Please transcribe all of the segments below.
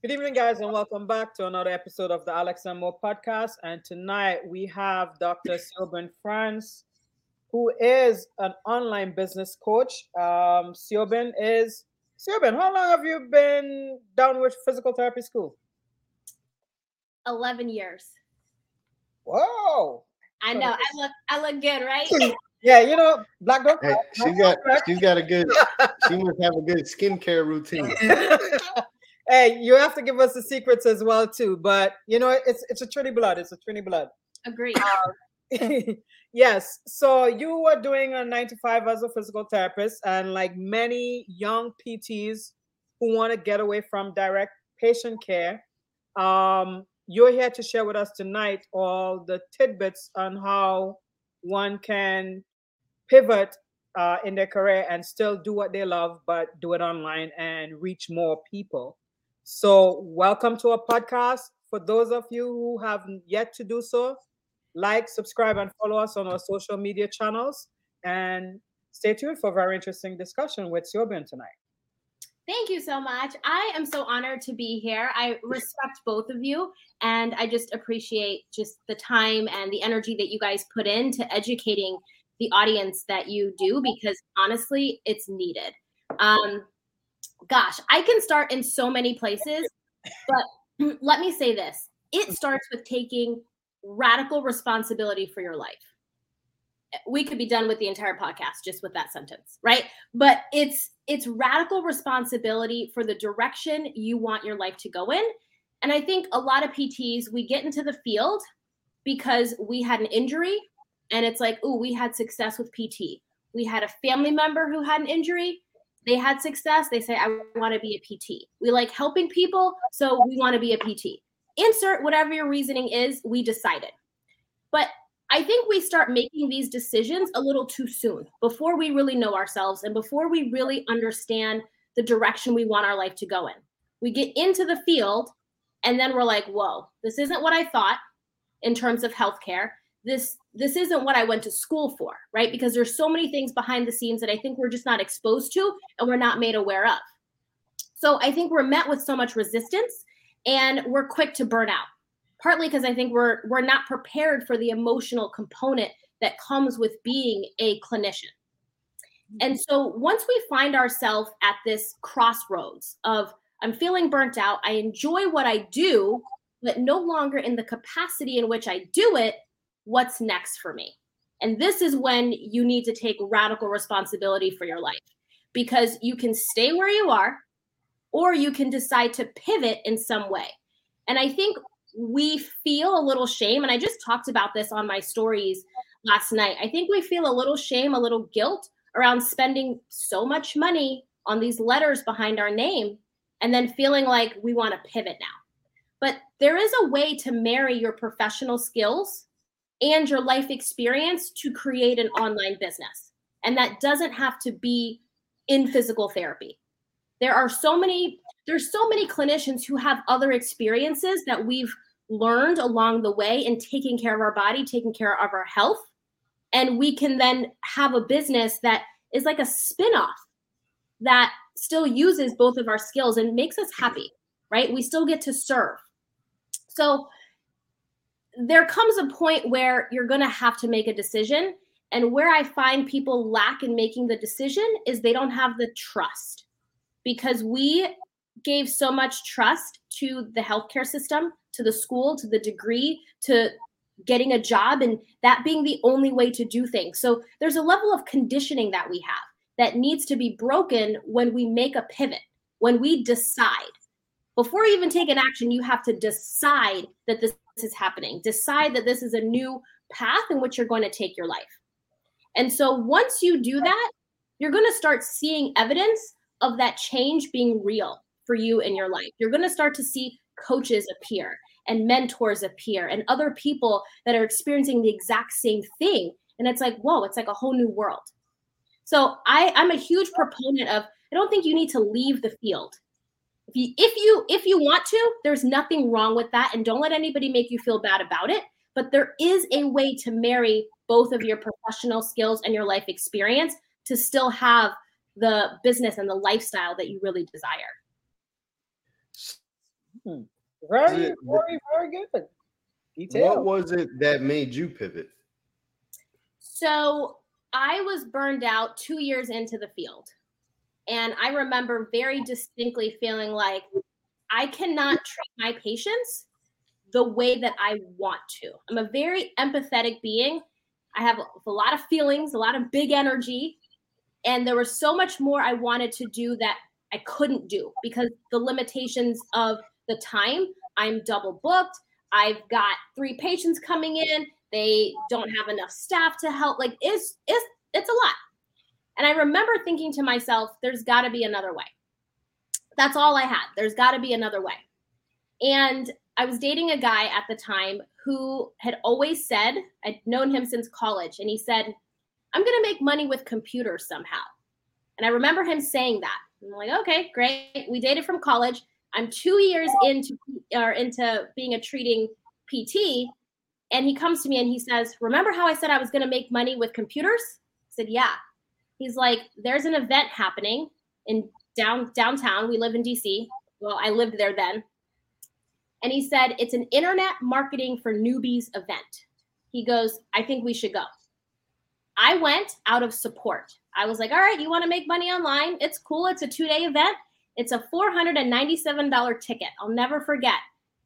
Good evening, guys, and welcome back to another episode of the Alex and Mo podcast. And tonight we have Dr. Siobhan France, who is an online business coach. Um, Siobhan is Siobhan. How long have you been down with physical therapy school? Eleven years. Whoa! I know. I look. I look good, right? Yeah, you know, Black girl. Hey, she got she's got a good she must have a good skincare routine. hey, you have to give us the secrets as well too. But you know, it's it's a Trini blood. It's a Trini blood. Agree. yes. So you were doing a nine to five as a physical therapist, and like many young PTs who want to get away from direct patient care, um, you're here to share with us tonight all the tidbits on how one can pivot uh, in their career and still do what they love, but do it online and reach more people. So, welcome to our podcast. For those of you who have yet to do so, like, subscribe, and follow us on our social media channels. And stay tuned for a very interesting discussion with Siobhan tonight. Thank you so much. I am so honored to be here. I respect both of you, and I just appreciate just the time and the energy that you guys put into educating the audience that you do because honestly, it's needed. Um, gosh, I can start in so many places, but let me say this it mm. starts with taking radical responsibility for your life. Eh, we could be done with the entire podcast just with that sentence, right? But it's it's radical responsibility for the direction you want your life to go in. And I think a lot of PTs we get into the field because we had an injury and it's like, oh, we had success with PT. We had a family member who had an injury. They had success. They say, I want to be a PT. We like helping people, so we want to be a PT. Insert whatever your reasoning is, we decided. But I think we start making these decisions a little too soon before we really know ourselves and before we really understand the direction we want our life to go in. We get into the field and then we're like, whoa, this isn't what I thought in terms of healthcare this this isn't what I went to school for, right? Because there's so many things behind the scenes that I think we're just not exposed to and we're not made aware of. So I think we're met with so much resistance and we're quick to burn out. Partly because I think we're we're not prepared for the emotional component that comes with being a clinician. And so once we find ourselves at this crossroads of I'm feeling burnt out, I enjoy what I do, but no longer in the capacity in which I do it, what's next for me? And this is when you need to take radical responsibility for your life because you can stay where you are or you can decide to pivot in some way. And I think we feel a little shame. And I just talked about this on my stories last night. I think we feel a little shame, a little guilt around spending so much money on these letters behind our name and then feeling like we want to pivot now. But there is a way to marry your professional skills and your life experience to create an online business. And that doesn't have to be in physical therapy. There are so many there's so many clinicians who have other experiences that we've learned along the way in taking care of our body, taking care of our health, and we can then have a business that is like a spin-off that still uses both of our skills and makes us happy, right? We still get to serve. So there comes a point where you're going to have to make a decision. And where I find people lack in making the decision is they don't have the trust because we gave so much trust to the healthcare system, to the school, to the degree, to getting a job, and that being the only way to do things. So there's a level of conditioning that we have that needs to be broken when we make a pivot, when we decide. Before you even take an action, you have to decide that this is happening. Decide that this is a new path in which you're going to take your life. And so once you do that, you're going to start seeing evidence of that change being real for you in your life. You're going to start to see coaches appear and mentors appear and other people that are experiencing the exact same thing. And it's like, whoa, it's like a whole new world. So I, I'm a huge proponent of I don't think you need to leave the field if you if you if you want to there's nothing wrong with that and don't let anybody make you feel bad about it but there is a way to marry both of your professional skills and your life experience to still have the business and the lifestyle that you really desire Hmm. Very, very, very good. Detail. What was it that made you pivot? So I was burned out two years into the field. And I remember very distinctly feeling like I cannot treat my patients the way that I want to. I'm a very empathetic being. I have a lot of feelings, a lot of big energy. And there was so much more I wanted to do that I couldn't do because the limitations of the time. I'm double booked. I've got three patients coming in. They don't have enough staff to help. Like it's it's it's a lot. And I remember thinking to myself, there's got to be another way. That's all I had. There's got to be another way. And I was dating a guy at the time who had always said, I'd known him since college, and he said, I'm going to make money with computers somehow. And I remember him saying that. I'm like, okay, great. We dated from college. I'm two years into or into being a treating PT, and he comes to me and he says, "Remember how I said I was going to make money with computers?" I said, "Yeah." He's like, "There's an event happening in down downtown. We live in DC. Well, I lived there then." And he said, "It's an internet marketing for newbies event." He goes, "I think we should go." I went out of support. I was like, "All right, you want to make money online? It's cool. It's a two-day event. It's a $497 ticket. I'll never forget."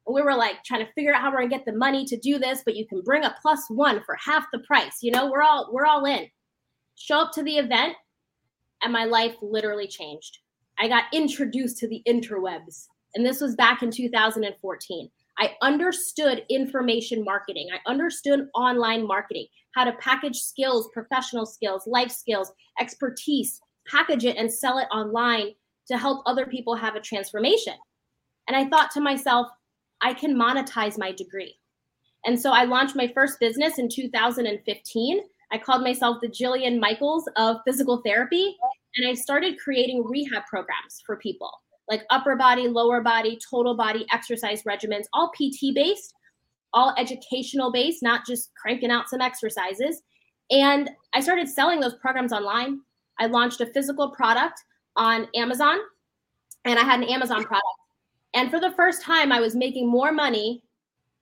we were like trying to figure out how we're gonna get the money to do this, but you can bring a plus one for half the price. You know, we're all we're all in. Show up to the event, and my life literally changed. I got introduced to the interwebs, and this was back in 2014. I understood information marketing. I understood online marketing, how to package skills, professional skills, life skills, expertise, package it and sell it online to help other people have a transformation. And I thought to myself, I can monetize my degree. And so I launched my first business in 2015. I called myself the Jillian Michaels of physical therapy. And I started creating rehab programs for people like upper body, lower body, total body exercise regimens, all PT based, all educational based, not just cranking out some exercises. And I started selling those programs online. I launched a physical product on Amazon, and I had an Amazon product and for the first time, I was making more money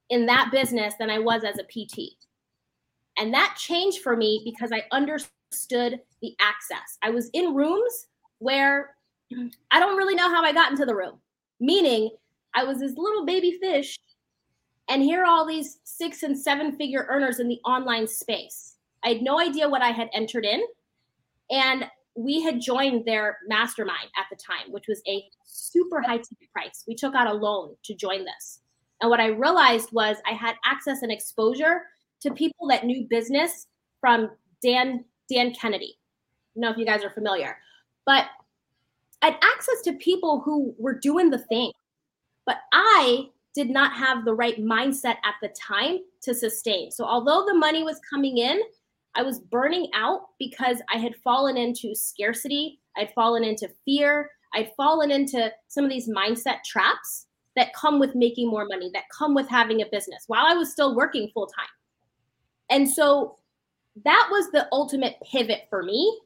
in that business than I was as a PT. And that changed for me because I understood the access. I was in rooms where I don't really know how I got into the room, meaning I was this little baby fish, and here are all these six and seven figure earners in the online space. I had no idea what I had entered in. And we had joined their mastermind at the time, which was a super high ticket price. We took out a loan to join this. And what I realized was I had access and exposure to people that knew business from Dan Dan Kennedy. I don't know if you guys are familiar, but I had access to people who were doing the thing. But I did not have the right mindset at the time to sustain. So although the money was coming in, I was burning out because I had fallen into scarcity, I'd fallen into fear, I'd fallen into some of these mindset traps that come with making more money, that come with having a business while I was still working full time. And so that was the ultimate pivot for me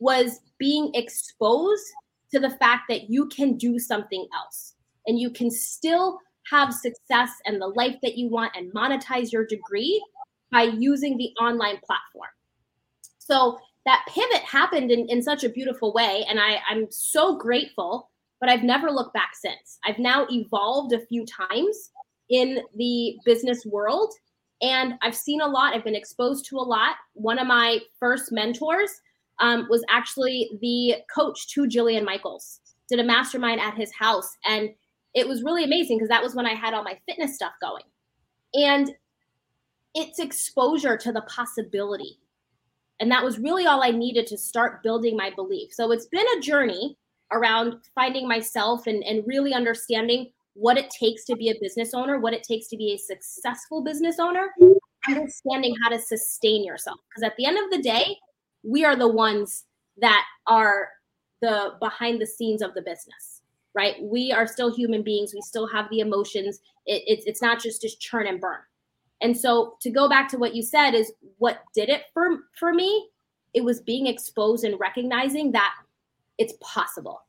was being exposed to the fact that you can do something else and you can still have success and the life that you want and monetize your degree by using the online platform. So that pivot happened in, in such a beautiful way. And I, I'm so grateful, but I've never looked back since. I've now evolved a few times in the business world and I've seen a lot. I've been exposed to a lot. One of my first mentors um, was actually the coach to Jillian Michaels, did a mastermind at his house. And it was really amazing because that was when I had all my fitness stuff going. And it's exposure to the possibility. And that was really all I needed to start building my belief. So it's been a journey around finding myself and, and really understanding what it takes to be a business owner, what it takes to be a successful business owner, understanding how to sustain yourself. Because at the end of the day, we are the ones that are the behind the scenes of the business, right? We are still human beings. We still have the emotions. It, it's, it's not just just churn and burn. And so to go back to what you said is what did it for for me? It was being exposed and recognizing that it's possible.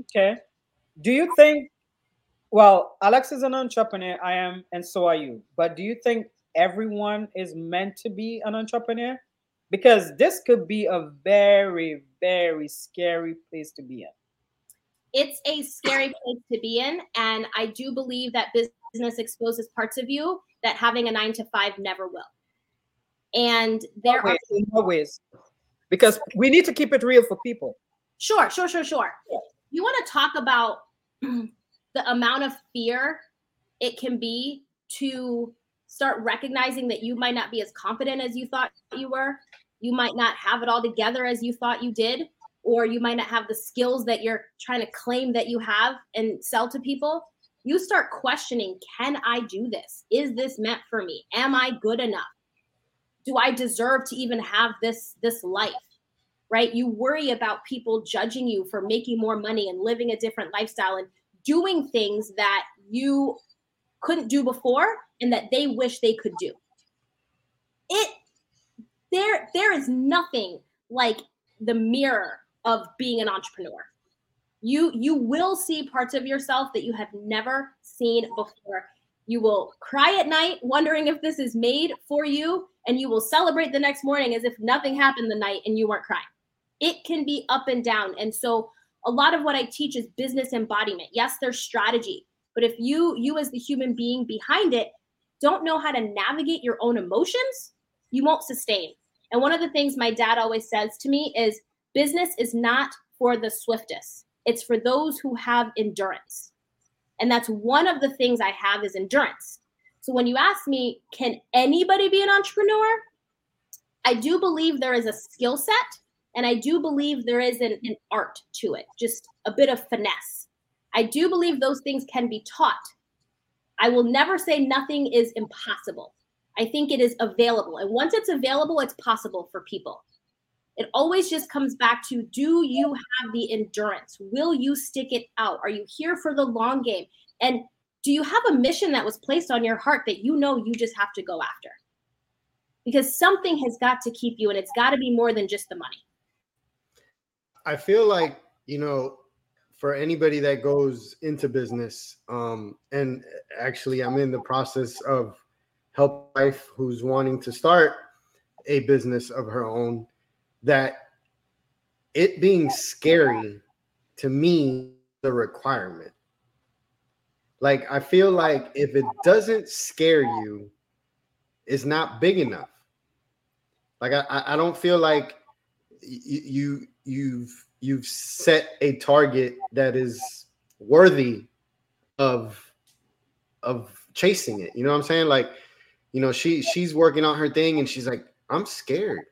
Okay. Do you think well alex is an entrepreneur i am and so are you. But do you think everyone is meant to be an entrepreneur? Because this could be a very very scary place to be in. It's a scary place to be in and i do believe that business exposes parts of you that having a nine to five never will. And there no are no ways because we need to keep it real for people. Sure sure sure sure. You want to talk about the amount of fear it can be to start recognizing that you might not be as confident as you thought you were. You might not have it all together as you thought you did or you might not have the skills that you're trying to claim that you have and sell to people. You start questioning can i do this? Is this meant for me? Am i good enough? Do i deserve to even have this this life right? You worry about people judging you for making more money and living a different lifestyle and doing things that you couldn't do before and that they wish they could do. It there there is nothing like the mirror of being an entrepreneur. You you will see parts of yourself that you have never seen before. You will cry at night wondering if this is made for you and you will celebrate the next morning as if nothing happened the night and you weren't crying it can be up and down. And so a lot of what i teach is business embodiment. Yes there's strategy but if you you as the human being behind it don't know how to navigate your own emotions you won't sustain. And one of the things my dad always says to me is business is not for the swiftest. It's for those who have endurance. And that's one of the things i have is endurance. So when you ask me can anybody be an entrepreneur? I do believe there is a skill set and I do believe there is an, an art to it, just a bit of finesse. I do believe those things can be taught. I will never say nothing is impossible. I think it is available. And once it's available, it's possible for people. It always just comes back to do you have the endurance? Will you stick it out? Are you here for the long game? And do you have a mission that was placed on your heart that you know you just have to go after? Because something has got to keep you, and it's got to be more than just the money. I feel like you know, for anybody that goes into business, um, and actually, I'm in the process of help wife who's wanting to start a business of her own. That it being scary to me the requirement. Like I feel like if it doesn't scare you, it's not big enough. Like I, I don't feel like you you've you've set a target that is worthy of of chasing it. You know what I'm saying? Like, you know, she she's working on her thing and she's like, I'm scared.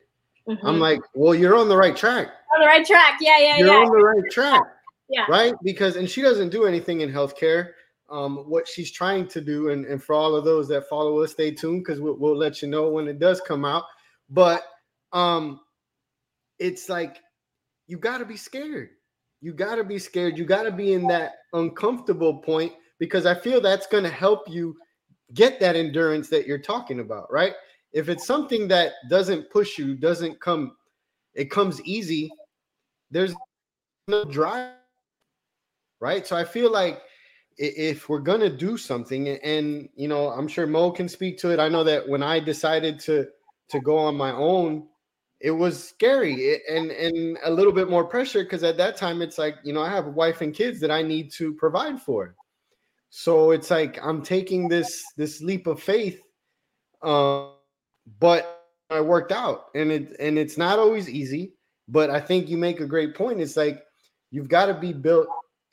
Mm-hmm. I'm like, well, you're on the right track. On the right track. Yeah, yeah, yeah. you're yeah. on the right track. Yeah. Right? Because and she doesn't do anything in healthcare. Um, what she's trying to do, and, and for all of those that follow us, stay tuned because we'll, we'll let you know when it does come out. But um, it's like you got to be scared. You got to be scared. You got to be in that uncomfortable point because I feel that's going to help you get that endurance that you're talking about, right? If it's something that doesn't push you, doesn't come, it comes easy, there's no drive, right? So I feel like if we're gonna do something, and you know, I'm sure Mo can speak to it. I know that when I decided to to go on my own, it was scary and and a little bit more pressure because at that time it's like you know i have a wife and kids that i need to provide for. So it's like i'm taking this this leap of faith uh, but i worked out and it and it's not always easy but i think you make a great point it's like you've got to be built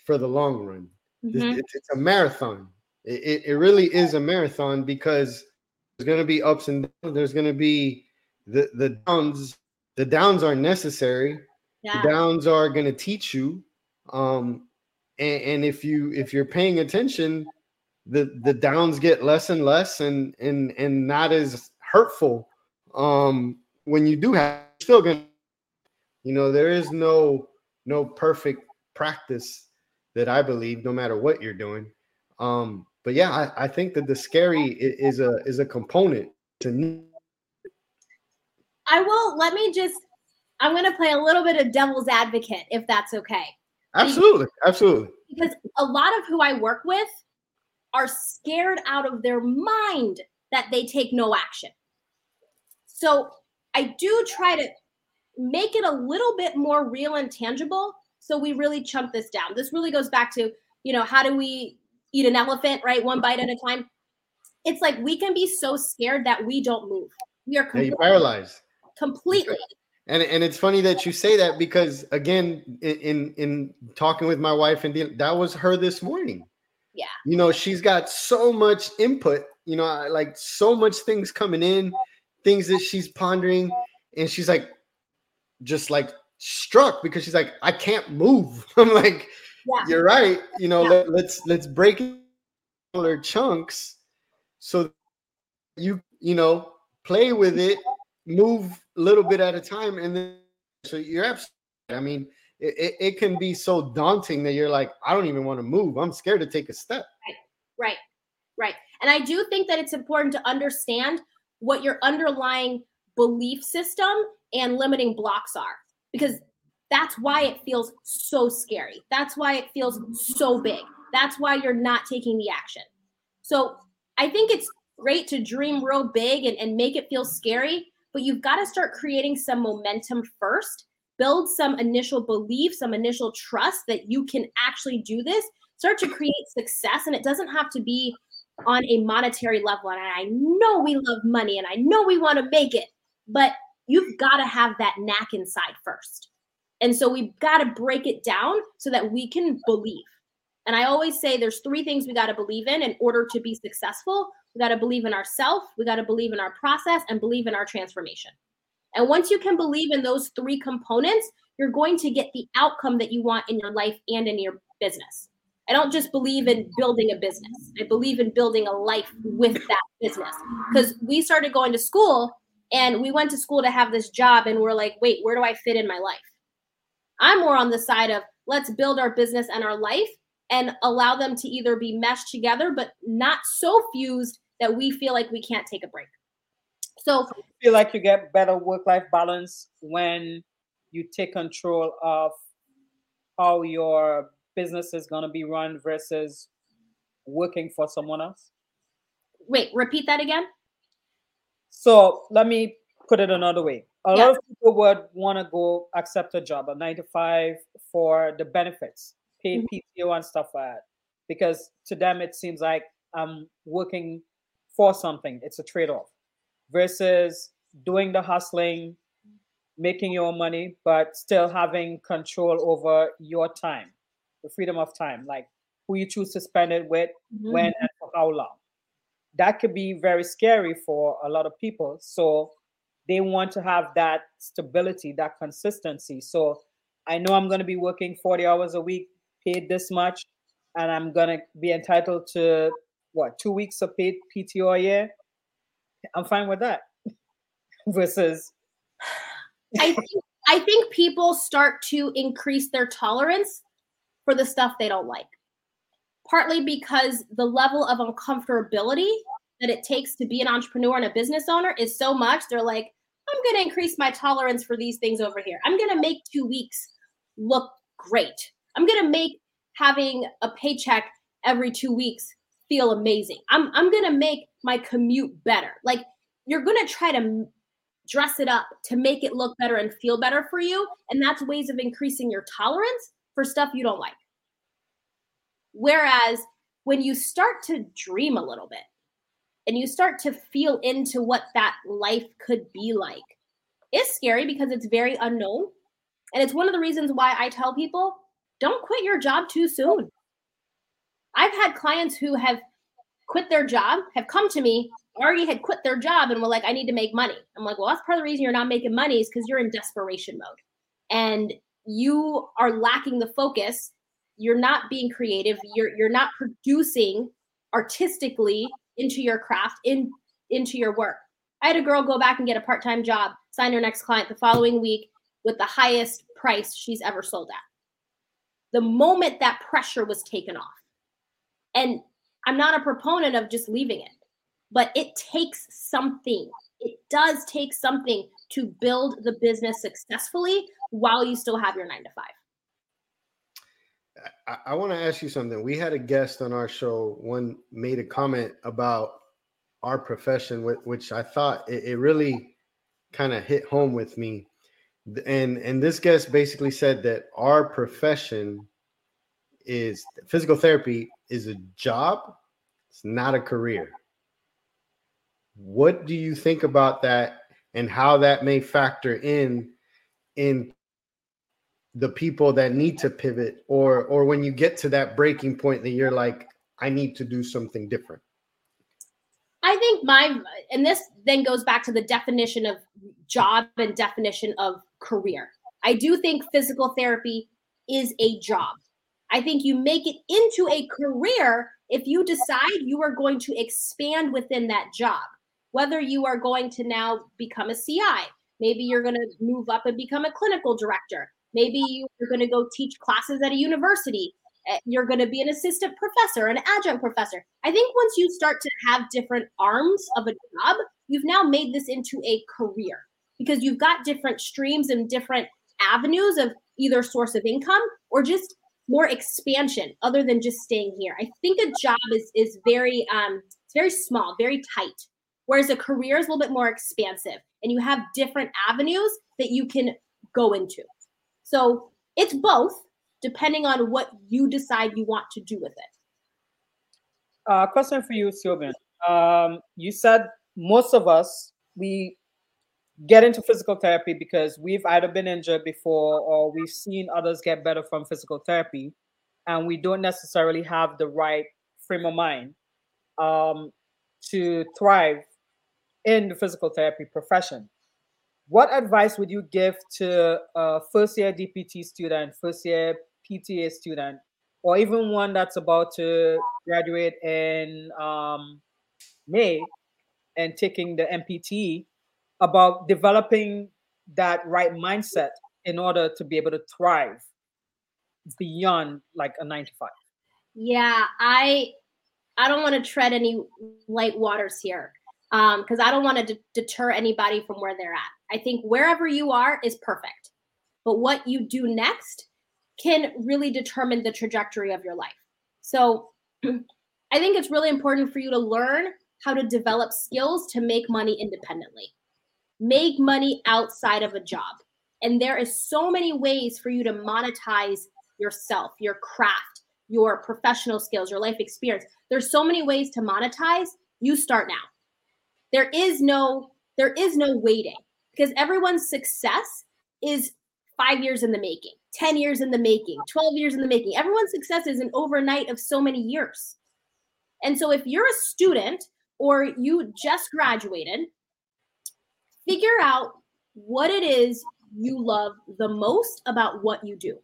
for the long run. Mm-hmm. it's, it's, a marathon. It, it really is a marathon because there's going to be ups and downs there's going to be the the downs the downs are necessary. Yeah. The downs are going to teach you. Um, and, and if you if you're paying attention, the the downs get less and less, and and and not as hurtful. Um, when you do have, still gonna, you know, there is no no perfect practice that I believe, no matter what you're doing. Um, but yeah, I, I think that the scary is a is a component to I will let me just I'm going to play a little bit of devil's advocate if that's okay. Absolutely. Absolutely. Because a lot of who I work with are scared out of their mind that they take no action. So I do try to make it a little bit more real and tangible. So we really chunk this down. This really goes back to, you know, how do we eat an elephant, right? One bite at a time. It's like we can be so scared that we don't move. We are completely yeah, paralyzed. Completely. And and it's funny that you say that because again, in in talking with my wife and that was her this morning. Yeah. You know, she's got so much input. You know, like so much things coming in, things that she's pondering, and she's like, just like struck because she's like, I can't move. I'm like, yeah. you're right. You know, yeah. let, us let's, let's break it smaller chunks so you you know play with it, move a little bit at a time, and then so you're absolutely. I mean, it, it, can be so daunting that you're like, I don't even want to move. I'm scared to take a step. Right, right, right. And I do think that it's important to understand what your underlying belief system and limiting blocks are because that's why it feels so scary. That's why it feels so big. That's why you're not taking the action. So I think it's great to dream real big and, and make it feel scary, but you've got to start creating some momentum first, build some initial belief, some initial trust that you can actually do this, start to create success. And it doesn't have to be on a monetary level. And I know we love money and I know we want to make it, but you've got to have that knack inside first. And so we've got to break it down so that we can believe. And I always say there's three things we got to believe in in order to be successful. We got to believe in ourselves, we got to believe in our process, and believe in our transformation. And once you can believe in those three components, you're going to get the outcome that you want in your life and in your business. I don't just believe in building a business. I believe in building a life with that business. Because we started going to school and we went to school to have this job and we're like wait where do i fit in my life i'm more on the side of let's build our business and our life and allow them to either be meshed together but not so fused that we feel like we can't take a break so I feel like you get better work life balance when you take control of how your business is going to be run versus working for someone else wait repeat that again so let me put it another way. A yeah. lot of people would want to go accept a job, a nine to five for the benefits, paid mm-hmm. PTO and stuff like that. Because to them it seems like I'm working for something. It's a trade-off. Versus doing the hustling, making your money, but still having control over your time, the freedom of time, like who you choose to spend it with, mm-hmm. when and for how long that could be very scary for a lot of people. So they want to have that stability, that consistency. So I know I'm going to be working 40 hours a week, paid this much, and I'm to be entitled to what, two weeks of paid PTO a year? I'm fine with that. Versus. I think, I think people start to increase their tolerance for the stuff they don't like partly because the level of uncomfortability that it takes to be an entrepreneur and a business owner is so much. They're like, I'm going to increase my tolerance for these things over here. I'm going to make two weeks look great. I'm to make having a paycheck every two weeks feel amazing. I'm, I'm to make my commute better. Like, you're to try to dress it up to make it look better and feel better for you. And that's ways of increasing your tolerance for stuff you don't like. Whereas when you start to dream a little bit and you start to feel into what that life could be like, it's scary because it's very unknown. And it's one of the reasons why I tell people don't quit your job too soon. I've had clients who have quit their job, have come to me, already had quit their job, and were like, I need to make money. I'm like, well, that's part of the reason you're not making money is because you're in desperation mode. And you are lacking the focus you're not being creative you're you're not producing artistically into your craft in into your work i had a girl go back and get a part-time job sign her next client the following week with the highest price she's ever sold at the moment that pressure was taken off and i'm not a proponent of just leaving it but it takes something it does take something to build the business successfully while you still have your nine to five I, I want to ask you something. We had a guest on our show. One made a comment about our profession, which I thought it, it really kind of hit home with me. And and this guest basically said that our profession is physical therapy is a job, it's not a career. What do you think about that and how that may factor in in the people that need to pivot or or when you get to that breaking point that you're like I need to do something different? I think my and this then goes back to the definition of job and definition of career. I do think physical therapy is a job. I think you make it into a career if you decide you are going to expand within that job. Whether you are going to now become a CI, maybe you're going to move up and become a clinical director. Maybe you're going to go teach classes at a university. Eh, you're going to be an assistant professor, an adjunct professor. I think once you start to have different arms of a job, you've now made this into a career because you've got different streams and different avenues of either source of income or just more expansion other than just staying here. I think a job is is very um it's very small, very tight. Whereas a career is a little bit more expansive and you have different avenues that you can go into. So it's both depending on what you decide you want to do with it. Uh, question for you, Siobhan. Um, you said most of us we get into physical therapy because we've either been injured before or we've seen others get better from physical therapy, and we don't necessarily have the right frame of mind um, to thrive in the physical therapy profession. What advice would you give to a first year DPT student, first year PTA student, or even one that's about to graduate in um, May and taking the MPT about developing that right mindset in order to be able to thrive beyond like a nine to five? Yeah, I I don't want to tread any light waters here because um, I don't want to de- deter anybody from where they're at. I think wherever you are is perfect, but what you do next can really determine the trajectory of your life. So I think it's really important for you to learn how to develop skills to make money independently, make money outside of a job. And there is so many ways for you to monetize yourself, your craft, your professional skills, your life experience. There's so many ways to monetize. You start now there is no there is no waiting because everyone's success is five years in the making 10 years in the making 12 years in the making everyone's success is an overnight of so many years and so if you're a student or you just graduated figure out what it is you love the most about what you do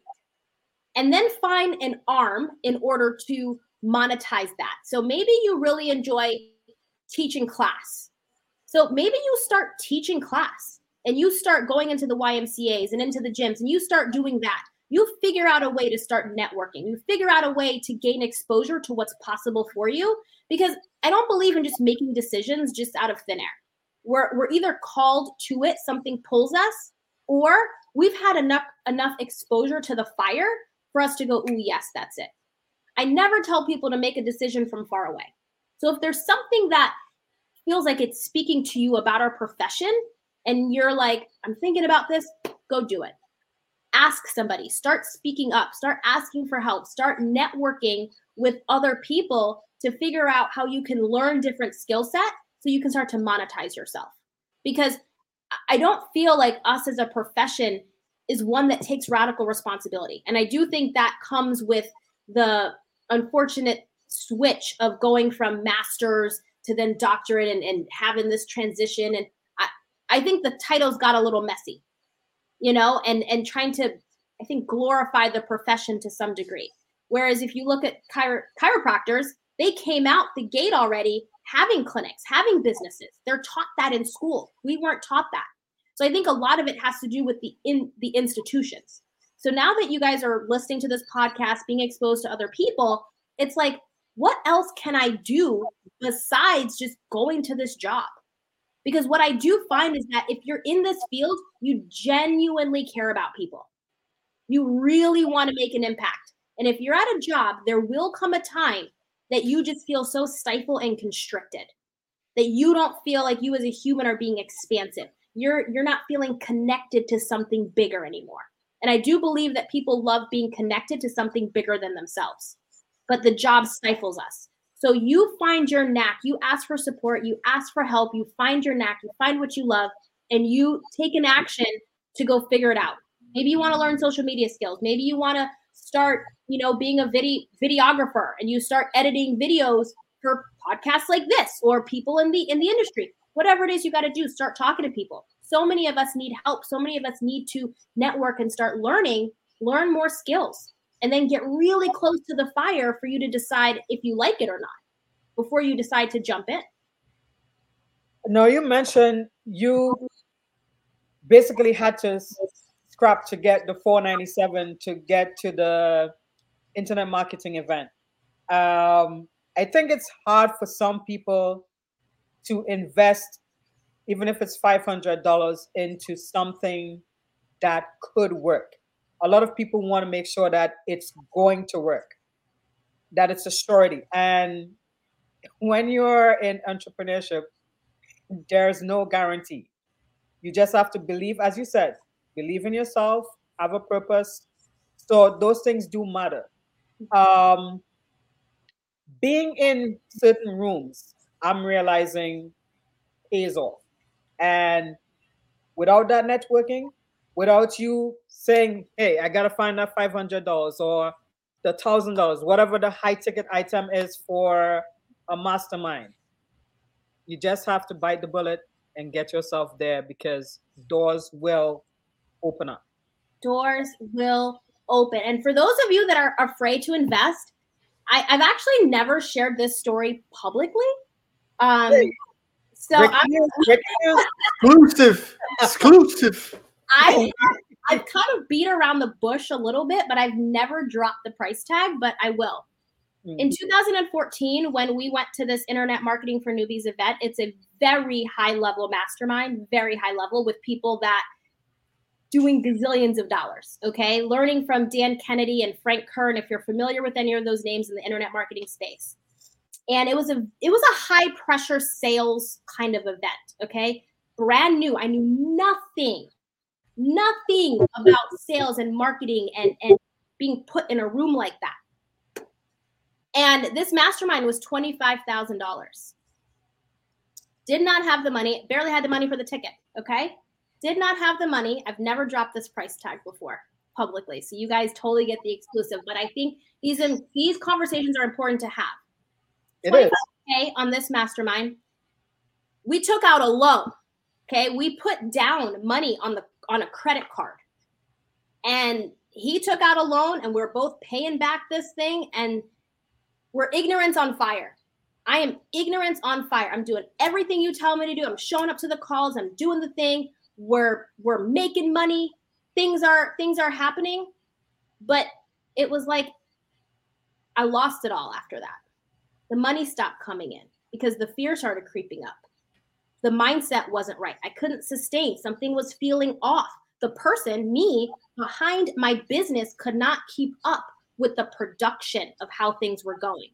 and then find an arm in order to monetize that so maybe you really enjoy teaching class so maybe you start teaching class and you start going into the YMCAs and into the gyms and you start doing that. You figure out a way to start networking. You figure out a way to gain exposure to what's possible for you because I don't believe in just making decisions just out of thin air. We're, we're either called to it, something pulls us, or we've had enough enough exposure to the fire for us to go, oh yes, that's it. I never tell people to make a decision from far away. So if there's something that feels like it's speaking to you about our profession and you're like, I'm thinking about this, go do it. Ask somebody, start speaking up, start asking for help, start networking with other people to figure out how you can learn different skill set so you can start to monetize yourself. Because I don't feel like us as a profession is one that takes radical responsibility. And I do think that comes with the unfortunate switch of going from masters to then doctorate and, and having this transition. And I, I think the titles got a little messy, you know, and and trying to, I think, glorify the profession to some degree. Whereas if you look at chiro- chiropractors, they came out the gate already having clinics, having businesses. They're taught that in school. We weren't taught that. So I think a lot of it has to do with the in the institutions. So now that you guys are listening to this podcast, being exposed to other people, it's like what else can I do besides just going to this job? Because what I do find is that if you're in this field, you genuinely care about people. You really want to make an impact. And if you're at a job, there will come a time that you just feel so stifled and constricted that you don't feel like you as a human are being expansive. You're you're not feeling connected to something bigger anymore. And I do believe that people love being connected to something bigger than themselves. But the job stifles us. So you find your knack, you ask for support, you ask for help, you find your knack, you find what you love, and you take an action to go figure it out. Maybe you want to learn social media skills. Maybe you want to start, you know, being a video videographer and you start editing videos for podcasts like this or people in the in the industry. Whatever it is you got to do, start talking to people. So many of us need help. So many of us need to network and start learning, learn more skills, and then get really close to the fire for you to decide if you like it or not before you decide to jump in. No, you mentioned you basically had to scrap to get the 497 to get to the internet marketing event. Um, I think it's hard for some people to invest, even if it's $500 into something that could work. A lot of people want to make sure that it's going to work, that it's a surety. And when you're in entrepreneurship, there's no guarantee. You just have to believe, as you said, believe in yourself, have a purpose. So those things do matter. Um, being in certain rooms, I'm realizing pays off. And without that networking, without you saying, hey, I got to find that $500 or the $1,000, whatever the high ticket item is for a mastermind, you just have to bite the bullet and get yourself there because doors will open up. Doors will open. And for those of you that are afraid to invest, I, have actually never shared this story publicly. Um, so I'm exclusive, exclusive. I I've kind of beat around the bush a little bit, but I've never dropped the price tag, but I will. In mm. 2014, when we went to this Internet Marketing for Newbies event, it's a very high level mastermind, very high level with people that doing gazillions of dollars. Okay. Learning from Dan Kennedy and Frank Kern, if you're familiar with any of those names in the internet marketing space. And it was a it was a high pressure sales kind of event. Okay. Brand new. I knew nothing, nothing about sales and marketing and, and being put in a room like that. And this mastermind was $25,000. Did not have the money, barely had the money for the ticket. Okay did not have the money. I've never dropped this price tag before publicly. So you guys totally get the exclusive. But I think these these conversations are important to have. It is. Okay, on this mastermind, we took out a loan. Okay, we put down money on the on a credit card, and he took out a loan, and we're both paying back this thing, and we're ignorance on fire. I am ignorance on fire. I'm doing everything you tell me to do. I'm showing up to the calls. I'm doing the thing we're we're making money. Things are things are happening. But it was like i lost it all after that. The money stopped coming in because the fear started creeping up. The mindset wasn't right. I couldn't sustain. Something was feeling off. The person me behind my business could not keep up with the production of how things were going.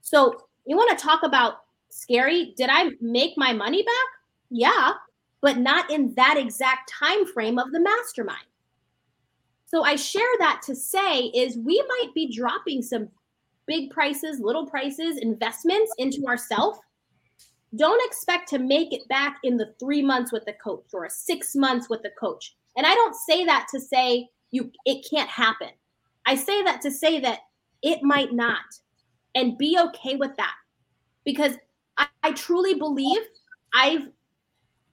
So you want to talk about scary? Did i make my money back? Yeah but not in that exact time frame of the mastermind. So I share that to say is we might be dropping some big prices, little prices, investments into ourselves. Don't expect to make it back in the 3 months with the coach or 6 months with the coach. And I don't say that to say you it can't happen. I say that to say that it might not and be okay with that. Because I, I truly believe I've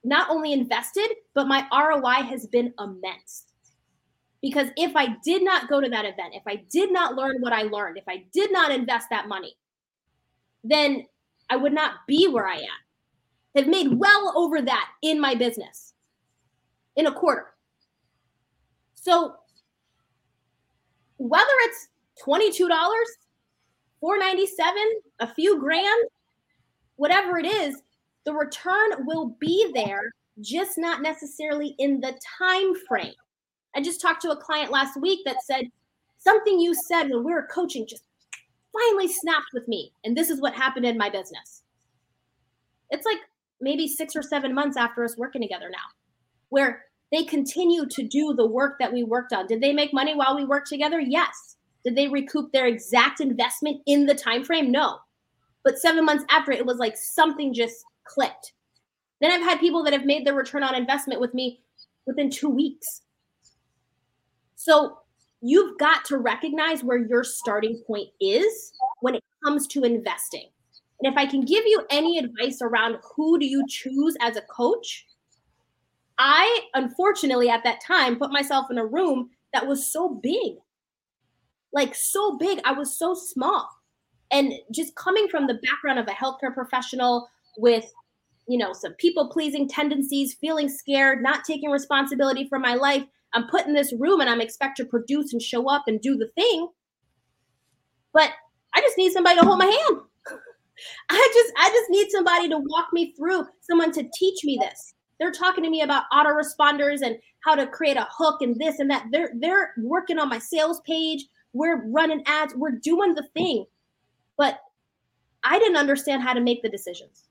not only invested, but my ROI has been immense. Because if I did not go to that event, if I did not learn what I learned, if I did not invest that money, then I would not be where I am. Have made well over that in my business in a quarter. So whether it's $22, 497, a few grand, whatever it is, the return will be there, just not necessarily in the time frame. I just talked to a client last week that said something you said when we were coaching just finally snapped with me. And this is what happened in my business. It's like maybe six or seven months after us working together now, where they continue to do the work that we worked on. Did they make money while we worked together? Yes. Did they recoup their exact investment in the time frame? No. But seven months after, it was like something just clicked. Then I've had people that have made their return on investment with me within two weeks. So you've got to recognize where your starting point is when it comes to investing. And if I can give you any advice around who do you choose as a coach, I unfortunately at that time put myself in a room that was so big. Like so big, I was so small. And just coming from the background of a healthcare professional with you know some people pleasing tendencies, feeling scared, not taking responsibility for my life, I'm put in this room and I'm expected to produce and show up and do the thing. But I just need somebody to hold my hand. I just I just need somebody to walk me through, someone to teach me this. They're talking to me about autoresponders and how to create a hook and this and that. They're they're working on my sales page. We're running ads. We're doing the thing. But I didn't understand how to make the decisions.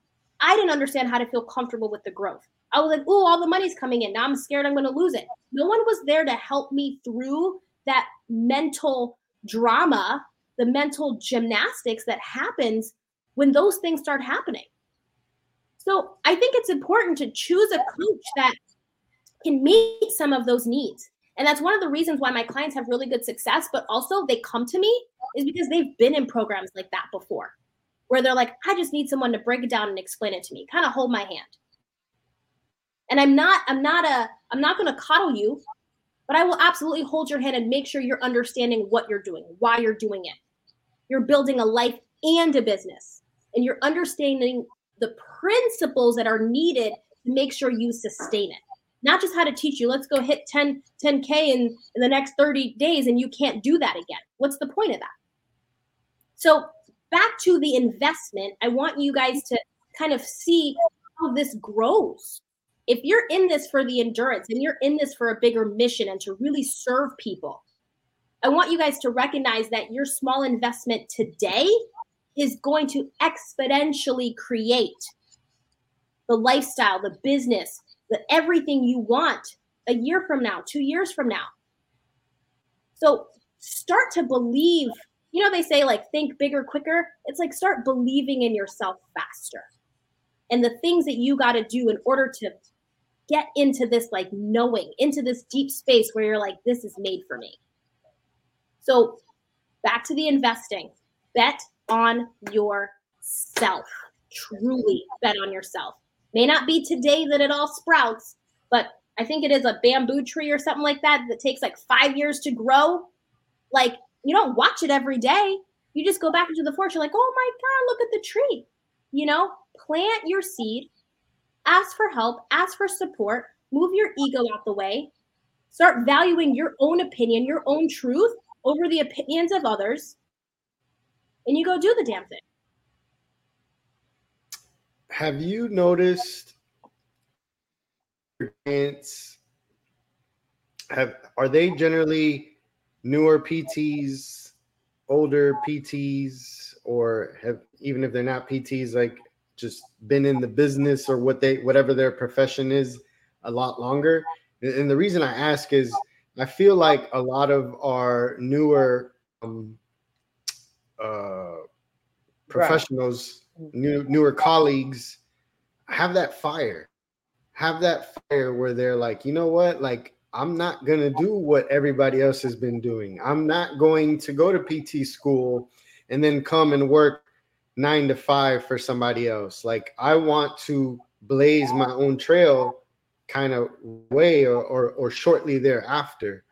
I didn't understand how to feel comfortable with the growth. I was like, oh, all the money's coming in. Now I'm scared I'm going to lose it. No one was there to help me through that mental drama, the mental gymnastics that happens when those things start happening. So I think it's important to choose a coach that can meet some of those needs. And that's one of the reasons why my clients have really good success, but also they come to me is because they've been in programs like that before, where they're like, I just need someone to break it down and explain it to me, kind of hold my hand. And I'm not, I'm not a, I'm not going to coddle you, but I will absolutely hold your hand and make sure you're understanding what you're doing, why you're doing it. You're building a life and a business, and you're understanding the principles that are needed to make sure you sustain it. Not just how to teach you, let's go hit 10, 10K in, in the next 30 days and you can't do that again. What's the point of that? So, back to the investment, I want you guys to kind of see how this grows. If you're in this for the endurance and you're in this for a bigger mission and to really serve people, I want you guys to recognize that your small investment today is going to exponentially create the lifestyle, the business, the everything you want a year from now, two years from now. So start to believe, you know, they say like think bigger, quicker. It's like start believing in yourself faster and the things that you got to do in order to get into this like knowing, into this deep space where you're like, this is made for me. So back to the investing, bet on yourself. Truly bet on yourself. May not be today that it all sprouts, but I think it is a bamboo tree or something like that that takes like five years to grow. Like you don't watch it every day. You just go back into the forest. You're like, oh my God, look at the tree. You know, plant your seed, ask for help, ask for support, move your ego out the way, start valuing your own opinion, your own truth over the opinions of others, and you go do the damn thing. Have you noticed have are they generally newer PTs, older PTs, or have even if they're not PTs, like just been in the business or what they whatever their profession is a lot longer? And the reason I ask is I feel like a lot of our newer um, uh, professionals, right. new, newer colleagues have that fire, have that fire where they're like, you know what, like I'm not gonna do what everybody else has been doing. I'm not going to go to PT school and then come and work nine to five for somebody else. Like I want to blaze my own trail kind of way or, or, or shortly thereafter,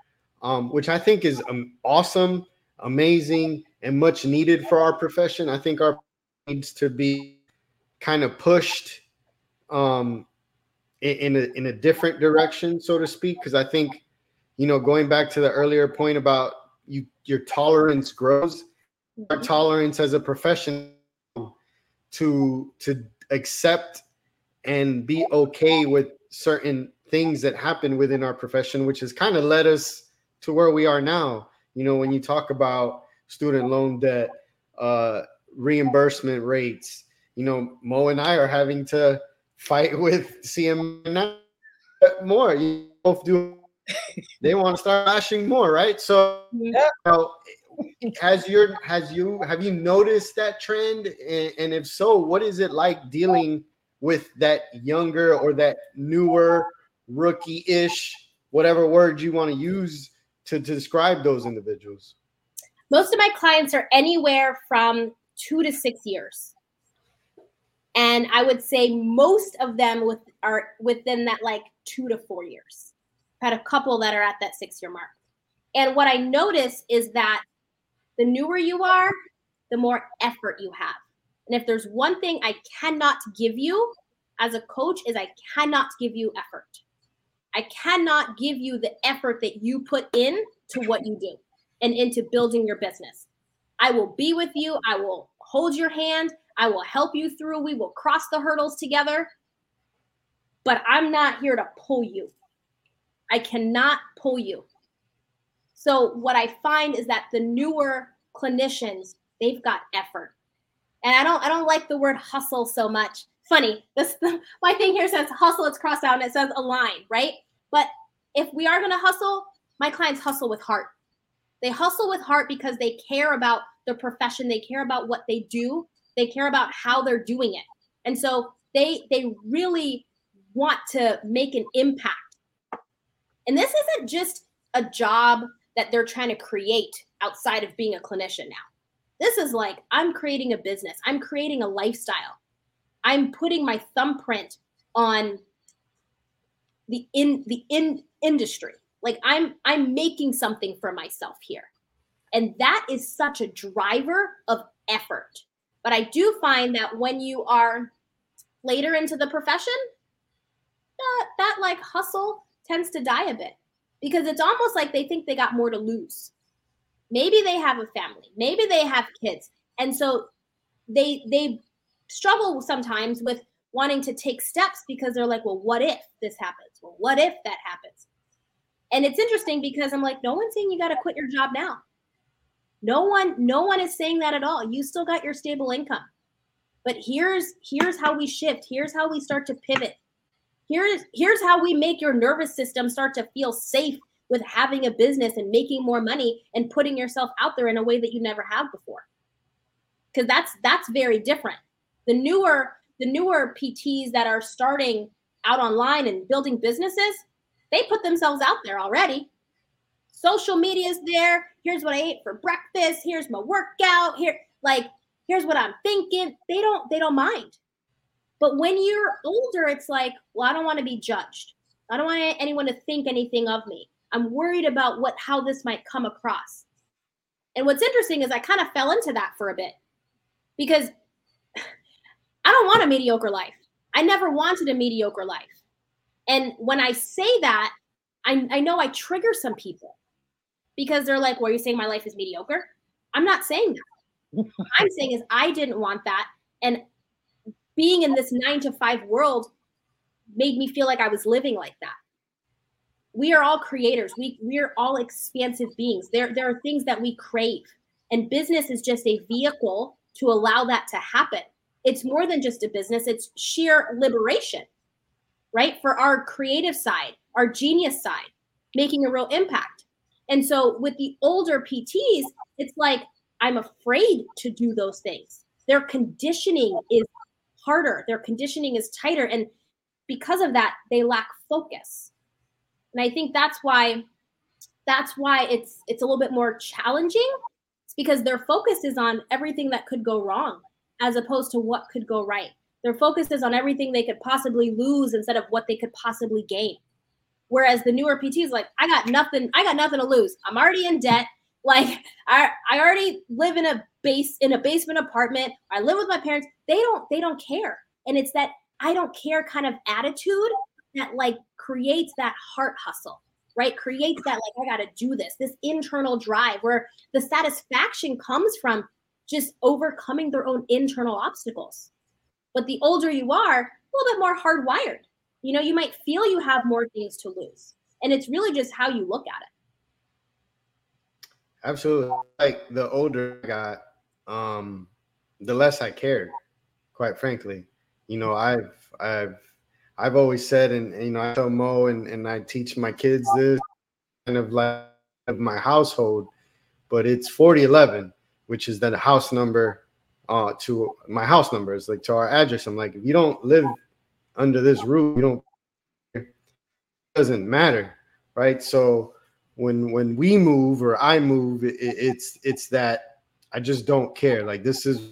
um, which I think is um, awesome, amazing, and much needed for our profession. I think our needs to be kind of pushed um, in, in, a, in a different direction, so to speak, because I think, you know, going back to the earlier point about you, your tolerance grows. Our mm-hmm. tolerance as a profession to to accept and be okay with certain things that happen within our profession, which has kind of led us to where we are now You know, when you talk about student loan debt, uh, reimbursement rates, you know, Mo and I are having to fight with CM now more. You both do. They want to start ashing more, right? So, yeah. You know, has your has you have you noticed that trend and, and, if so what is it like dealing with that younger or that newer rookie-ish whatever word you want to use to, to describe those individuals most of my clients are anywhere from two to six years and i would say most of them with are within that like two to four years I've had a couple that are at that six year mark and what i notice is that the newer you are, the more effort you have. And if there's one thing I cannot give you as a coach is I cannot give you effort. I cannot give you the effort that you put in to what you do and into building your business. I will be with you. I will hold your hand. I will help you through. We will cross the hurdles together. But I'm not here to pull you. I cannot pull you. So what I find is that the newer clinicians, they've got effort. And I don't I don't like the word hustle so much. Funny, this my thing here says hustle, it's crossed out and it says align, right? But if we are gonna hustle, my clients hustle with heart. They hustle with heart because they care about the profession, they care about what they do, they care about how they're doing it. And so they they really want to make an impact. And this isn't just a job that they're trying to create outside of being a clinician now. This is like I'm creating a business, I'm creating a lifestyle. I'm putting my thumbprint on the in the in industry. Like I'm I'm making something for myself here. And that is such a driver of effort. But I do find that when you are later into the profession, that, that like hustle tends to die a bit because it's almost like they think they got more to lose. Maybe they have a family, maybe they have kids. And so they they struggle sometimes with wanting to take steps because they're like, well, what if this happens? Well, what if that happens? And it's interesting because I'm like, no one's saying you got to quit your job now. No one, no one is saying that at all. You still got your stable income. But here's here's how we shift. Here's how we start to pivot here's here's how we make your nervous system start to feel safe with having a business and making more money and putting yourself out there in a way that you never have before because that's that's very different the newer the newer pts that are starting out online and building businesses they put themselves out there already social media is there here's what i ate for breakfast here's my workout here like here's what i'm thinking they don't they don't mind but when you're older, it's like, well, I don't want to be judged. I don't want anyone to think anything of me. I'm worried about what how this might come across. And what's interesting is I kind of fell into that for a bit because I don't want a mediocre life. I never wanted a mediocre life. And when I say that, I, I know I trigger some people because they're like, well, you're you saying my life is mediocre? I'm not saying that. I'm saying is I didn't want that. And being in this nine to five world made me feel like I was living like that. We are all creators. We we are all expansive beings. There there are things that we crave, and business is just a vehicle to allow that to happen. It's more than just a business. It's sheer liberation, right? For our creative side, our genius side, making a real impact. And so with the older PTs, it's like I'm afraid to do those things. Their conditioning is harder, their conditioning is tighter. And because of that, they lack focus. And I think that's why that's why it's it's a little bit more challenging. It's because their focus is on everything that could go wrong as opposed to what could go right. Their focus is on everything they could possibly lose instead of what they could possibly gain. Whereas the newer PT is like, I got nothing, I got nothing to lose. I'm already in debt. Like I I already live in a base in a basement apartment. I live with my parents. They don't they don't care. And it's that I don't care kind of attitude that like creates that heart hustle, right? Creates that like I got to do this. This internal drive where the satisfaction comes from just overcoming their own internal obstacles. But the older you are, a little bit more hardwired. You know, you might feel you have more things to lose. And it's really just how you look at it. Absolutely. Like the older I got, um, the less I cared, quite frankly. You know, I've I've I've always said, and, and you know, I tell Mo and, and I teach my kids this kind of like of my household, but it's 4011, which is the house number uh to my house number is like to our address. I'm like, if you don't live under this roof, you don't it doesn't matter, right? So when when we move or I move, it, it's it's that I just don't care. Like this is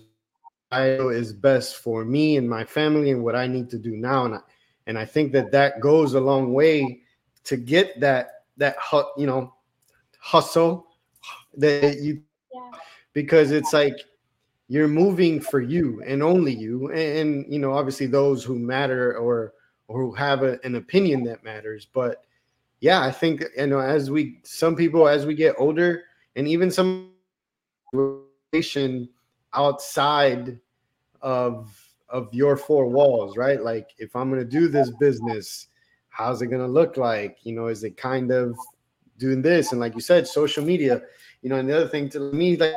I is best for me and my family and what I need to do now, and I, and I think that that goes a long way to get that that you know hustle that you yeah. because it's like you're moving for you and only you. And, and, you know obviously those who matter or or who have a, an opinion that matters. But yeah i think you know as we some people as we get older and even some relation outside of of your four walls right? Like if i'm going to do this business how's it going to look like? You know is it kind of doing this? And like you said social media you know and the other thing to me like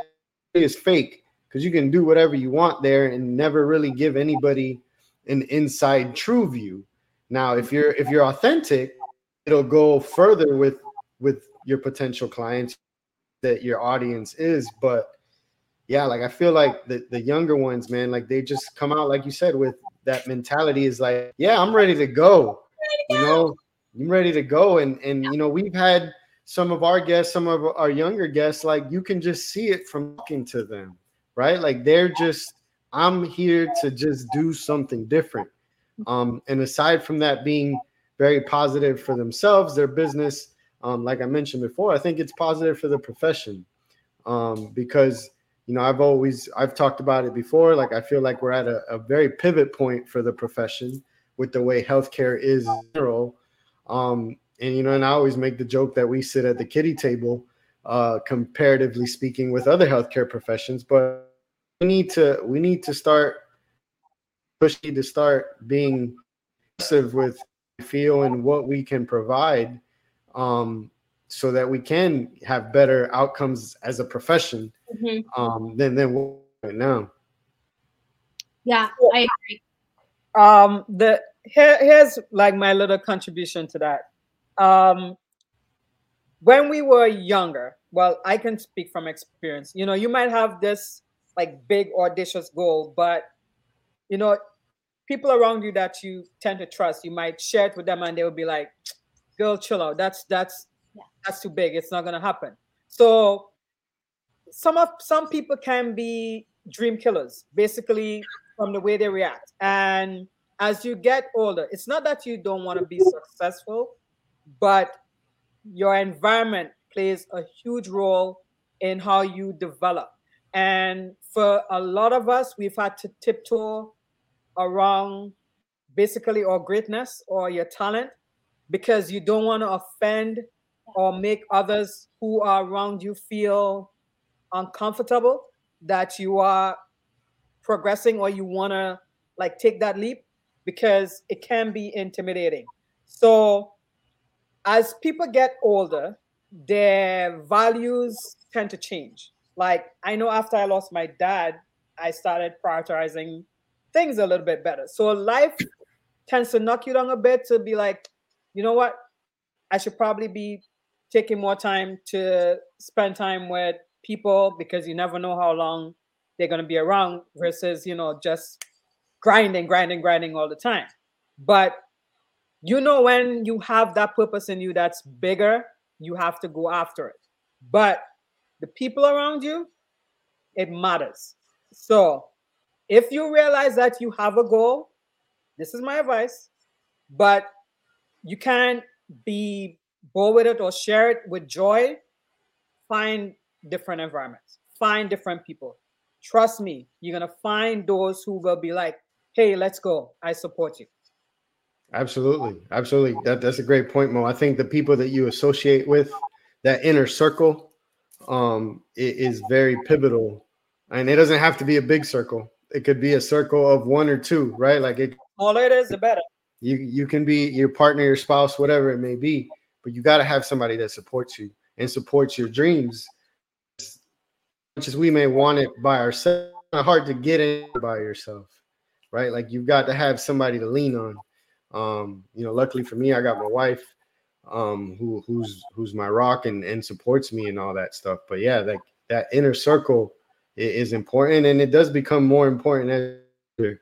is fake because you can do whatever you want there and never really give anybody an inside true view. Now if you're if you're authentic it'll go further with with your potential clients that your audience is. But yeah like i feel like the, the younger ones man like they just come out like you said with that mentality is like yeah i'm ready to go. You know? I'm ready to go. And and you know we've had some of our guests some of our younger guests like you can just see it from talking to them right? Like they're just i'm here to just do something different. Um and aside from that being very positive for themselves their business um like i mentioned before i think it's positive for the profession. Um because you know i've always i've talked about it before like i feel like we're at a, a very pivot point for the profession with the way healthcare is in general. Um and you know, and I always make the joke that we sit at the kitty table, uh, comparatively speaking, with other healthcare professions. But we need to we need to start pushing to start being aggressive with feel and what we can provide, um, so that we can have better outcomes as a profession mm-hmm. um, than than right now. Yeah, I agree. Um, the here, here's like my little contribution to that um, when we were younger, well, I can speak from experience. You know, you might have this like big audacious goal, but you know, people around you that you tend to trust, you might share it with them, and they will be like, "Girl, chill out. That's that's yeah. that's too big. It's not gonna happen." So, some of some people can be dream killers, basically from the way they react. And as you get older, it's not that you don't want to be successful but your environment plays a huge role in how you develop. And for a lot of us, we've had to tiptoe around basically our greatness or your talent because you don't want to offend or make others who are around you feel uncomfortable that you are progressing or you want to like take that leap because it can be intimidating. So as people get older, their values tend to change. Like I know after I lost my dad, I started prioritizing things a little bit better. So life tends to knock you down a bit to be like, you know what? I should probably be taking more time to spend time with people because you never know how long they're going to be around versus, you know, just grinding, grinding, grinding all the time. But you know when you have that purpose in you that's bigger you have to go after it. But the people around you it matters. So if you realize that you have a goal this is my advice but you can't be bored with it or share it with joy find different environments find different people. Trust me you're to find those who will be like hey let's go. I support you Absolutely, absolutely. That that's a great point, Mo. I think the people that you associate with, that inner circle, um, is very pivotal, and it doesn't have to be a big circle. It could be a circle of one or two, right? Like it. All it is, the better. You you can be your partner, your spouse, whatever it may be, but you got to have somebody that supports you and supports your dreams. As much as we may want it by ourselves, it's hard to get in by yourself, right? Like you've got to have somebody to lean on. Um, you know, luckily for me, I got my wife, um, who who's who's my rock and and supports me and all that stuff. But yeah, like that inner circle is, is important, and it does become more important as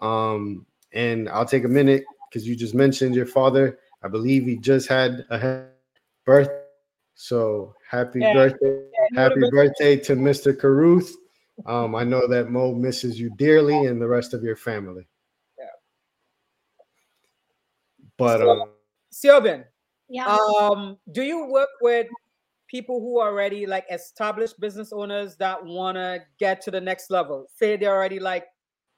um, and I'll take a minute because you just mentioned your father. I believe he just had a birth. So happy yeah. birthday. Yeah, happy birthday to Mr. Caruth. Um, I know that Mo misses you dearly and the rest of your family. Yeah. But so, um Siobhan, yeah. Um, do you work with people who are already like established business owners that want to get to the next level? Say they're already like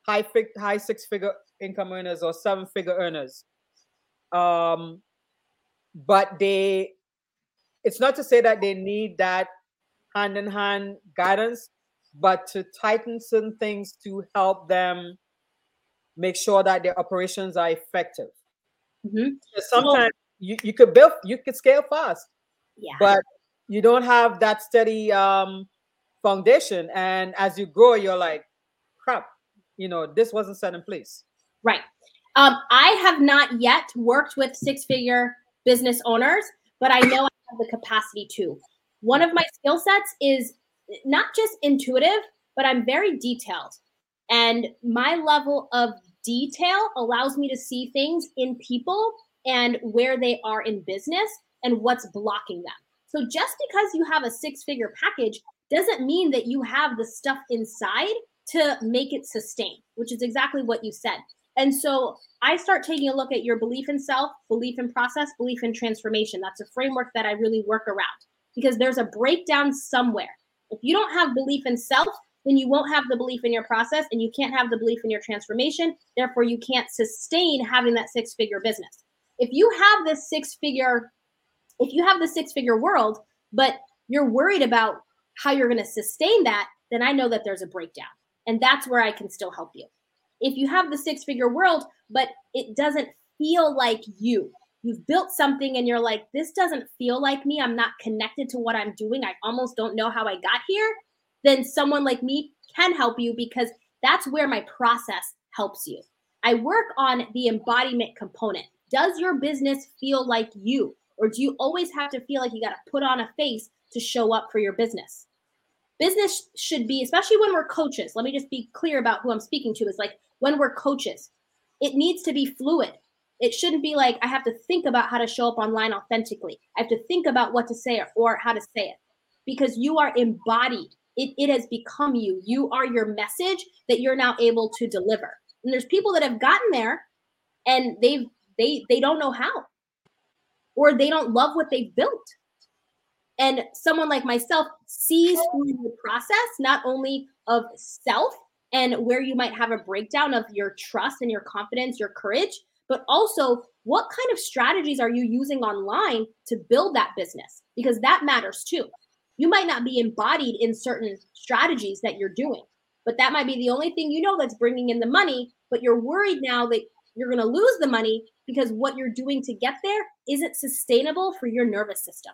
high fig- high six figure income earners or seven figure earners. Um, but they, it's not to say that they need that hand in hand guidance, but to tighten certain things to help them make sure that their operations are effective. Mm-hmm. Sometimes you, you could build, you could scale fast, yeah. but you don't have that steady um, foundation. And as you grow, you're like, crap, you know, this wasn't set in place. Right. Um, I have not yet worked with six figure business owners, but I know I have the capacity to. One of my skill sets is not just intuitive, but I'm very detailed. And my level of detail allows me to see things in people and where they are in business and what's blocking them. So just because you have a six figure package doesn't mean that you have the stuff inside to make it sustain, which is exactly what you said. And so I start taking a look at your belief in self, belief in process, belief in transformation. That's a framework that I really work around because there's a breakdown somewhere. If you don't have belief in self, then you won't have the belief in your process and you can't have the belief in your transformation. Therefore, you can't sustain having that six figure business. If you have this six figure, if you have the six figure world, but you're worried about how you're going to sustain that, then I know that there's a breakdown. And that's where I can still help you if you have the six figure world, but it doesn't feel like you, you've built something and you're like, this doesn't feel like me. I'm not connected to what I'm doing. I almost don't know how I got here. Then someone like me can help you because that's where my process helps you. I work on the embodiment component. Does your business feel like you? Or do you always have to feel like you got to put on a face to show up for your business? Business should be, especially when we're coaches, let me just be clear about who I'm speaking to, is like when we're coaches. It needs to be fluid. It shouldn't be like I have to think about how to show up online authentically. I have to think about what to say or how to say it because you are embodied. It, it has become you. You are your message that you're now able to deliver. And there's people that have gotten there and they've they they don't know how or they don't love what they've built. And someone like myself sees through the process not only of self and where you might have a breakdown of your trust and your confidence, your courage, but also what kind of strategies are you using online to build that business? Because that matters too. You might not be embodied in certain strategies that you're doing, but that might be the only thing you know that's bringing in the money, but you're worried now that you're going to lose the money because what you're doing to get there isn't sustainable for your nervous system.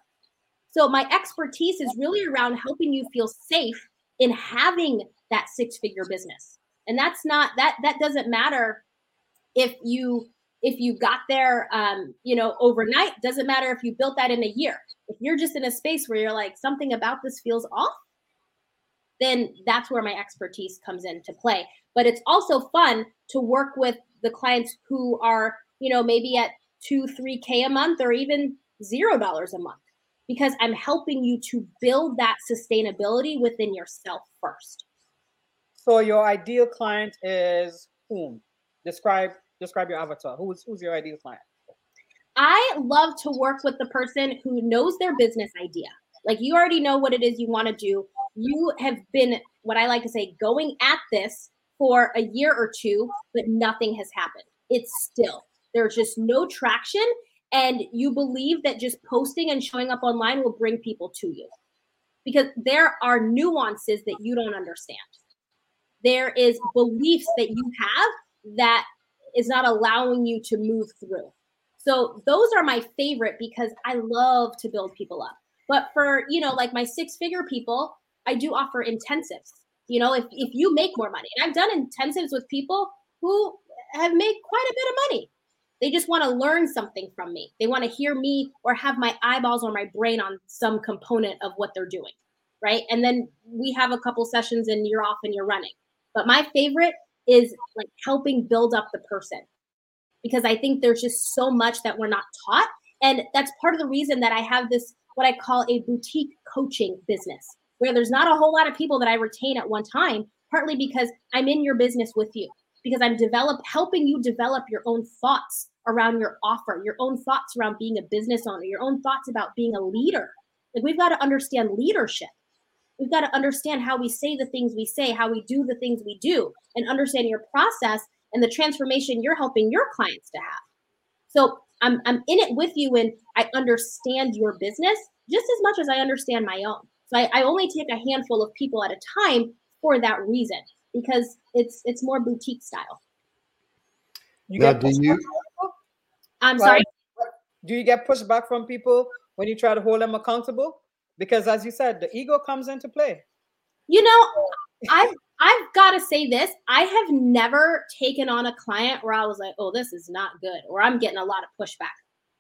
So, my expertise is really around helping you feel safe in having that six figure business and that's not that that doesn't matter if you if you got there um you know overnight doesn't matter if you built that in a year if you're just in a space where you're like something about this feels off then that's where my expertise comes into play but it's also fun to work with the clients who are you know maybe at two three k a month or even zero dollars a month because i'm helping you to build that sustainability within yourself first so your ideal client is whom? Describe describe your avatar. Who's who's your ideal client? I love to work with the person who knows their business idea. Like you already know what it is you want to do. You have been what I like to say going at this for a year or two, but nothing has happened. It's still there's just no traction and you believe that just posting and showing up online will bring people to you because there are nuances that you don't understand there is beliefs that you have that is not allowing you to move through. So those are my favorite because I love to build people up. But for, you know, like my six figure people, I do offer intensives. You know, if, if you make more money, and I've done intensives with people who have made quite a bit of money. They just want to learn something from me. They want to hear me or have my eyeballs or my brain on some component of what they're doing. Right. And then we have a couple sessions and you're off and you're running. But my favorite is like helping build up the person because I think there's just so much that we're not taught. And that's part of the reason that I have this, what I call a boutique coaching business, where there's not a whole lot of people that I retain at one time, partly because I'm in your business with you, because I'm develop helping you develop your own thoughts around your offer, your own thoughts around being a business owner, your own thoughts about being a leader. Like we've got to understand leadership. We've got to understand how we say the things we say, how we do the things we do, and understand your process and the transformation you're helping your clients to have. So I'm, I'm in it with you and I understand your business just as much as I understand my own. So I, I only take a handful of people at a time for that reason because it's it's more boutique style. You now, do you? I'm sorry. Do you get pushback from people when you try to hold them accountable? Because as you said, the ego comes into play. You know, I've I've got to say this. I have never taken on a client where I was like, "Oh, this is not good," or I'm getting a lot of pushback.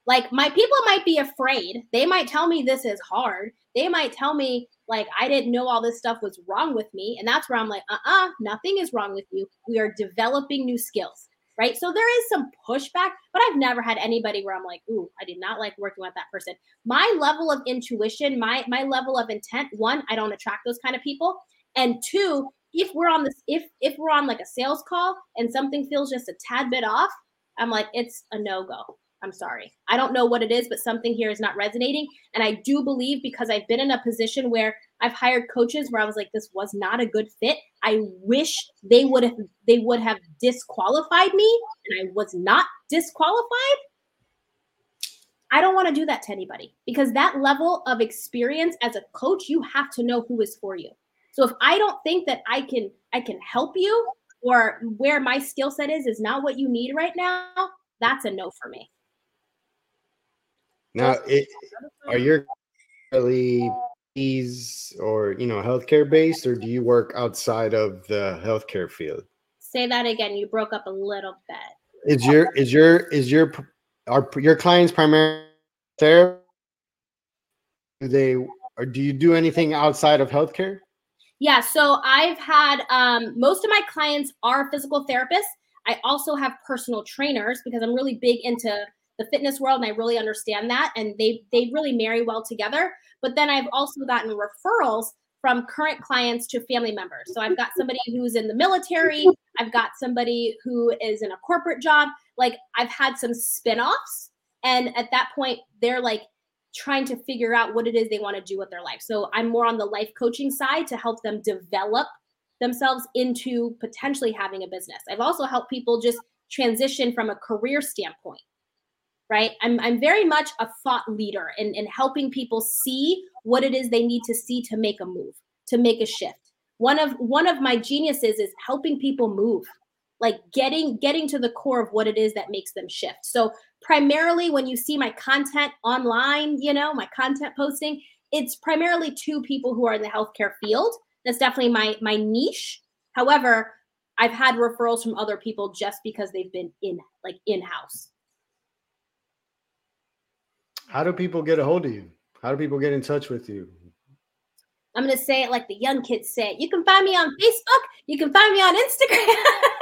Like my people might be afraid. They might tell me this is hard. They might tell me like I didn't know all this stuff was wrong with me, and that's where I'm like, "Uh-uh, nothing is wrong with you. We are developing new skills." Right? So there is some pushback, but I've never had anybody where I'm like, "Ooh, I did not like working with that person." My level of intuition, my my level of intent, one, I don't attract those kind of people. And two, if we're on this, if if we're on like a sales call and something feels just a tad bit off, I'm like, it's a no-go. I'm sorry. I don't know what it is, but something here is not resonating. And I do believe because I've been in a position where I've hired coaches where I was like, this was not a good fit. I wish they would have they would have disqualified me, and I was not disqualified. I don't want to do that to anybody because that level of experience as a coach, you have to know who is for you. So if I don't think that I can I can help you or where my skill set is is not what you need right now, that's a no for me. Now, it, are your really fees or you know healthcare based, or do you work outside of the healthcare field? Say that again. You broke up a little bit. Is your is your is your are your clients primarily therapy? Do they or do you do anything outside of healthcare? Yeah, so I've had um, most of my clients are physical therapists. I also have personal trainers because I'm really big into the fitness world and I really understand that and they they really marry well together. But then I've also gotten referrals from current clients to family members. So I've got somebody who's in the military, I've got somebody who is in a corporate job. Like I've had some spin-offs and at that point they're like trying to figure out what it is they want to do with their life. So I'm more on the life coaching side to help them develop themselves into potentially having a business. I've also helped people just transition from a career standpoint. Right. I'm, I'm very much a thought leader in, in helping people see what it is they need to see to make a move, to make a shift. One of one of my geniuses is helping people move like getting getting to the core of what it is that makes them shift so primarily when you see my content online you know my content posting it's primarily to people who are in the healthcare field. That's definitely my my niche. However i've had referrals from other people just because they've been in like in house how do people get a hold of you? How do people get in touch with you? I'm going to say it like the young kids say you can find me on facebook. You can find me on instagram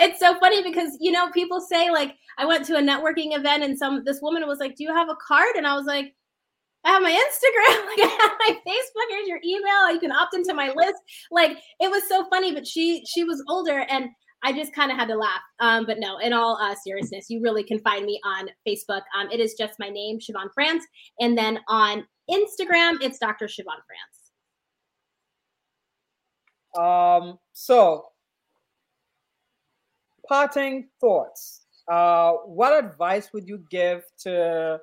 it's so funny because you know people say like I went to a networking event and some this woman was like, "Do you have a card?" And I was like, "I have my Instagram, like I have my Facebook. Here's your email. You can opt into my list." Like it was so funny, but she she was older and I just kind of had to laugh. Um, but no, in all uh, seriousness, you really can find me on Facebook. Um, it is just my name, Siobhan France, and then on Instagram, it's Dr. Siobhan France. Um, so parting thoughts. Uh, what advice would you give to,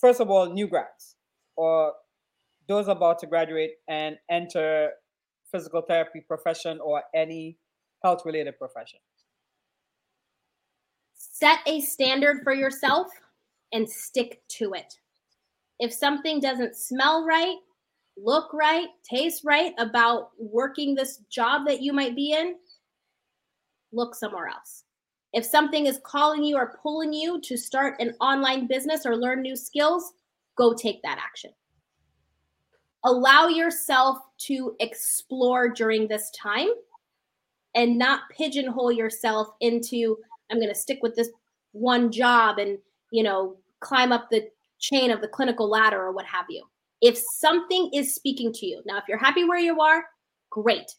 first of all, new grads or those about to graduate and enter physical therapy profession or any health related profession? Set a standard for yourself and stick to it. If something doesn't smell right, look right, taste right about working this job that you might be in, look somewhere else. If something is calling you or pulling you to start an online business or learn new skills, go take that action. Allow yourself to explore during this time and not pigeonhole yourself into I'm going to stick with this one job and, you know, climb up the chain of the clinical ladder or what have you. If something is speaking to you, now if you're happy where you are, great.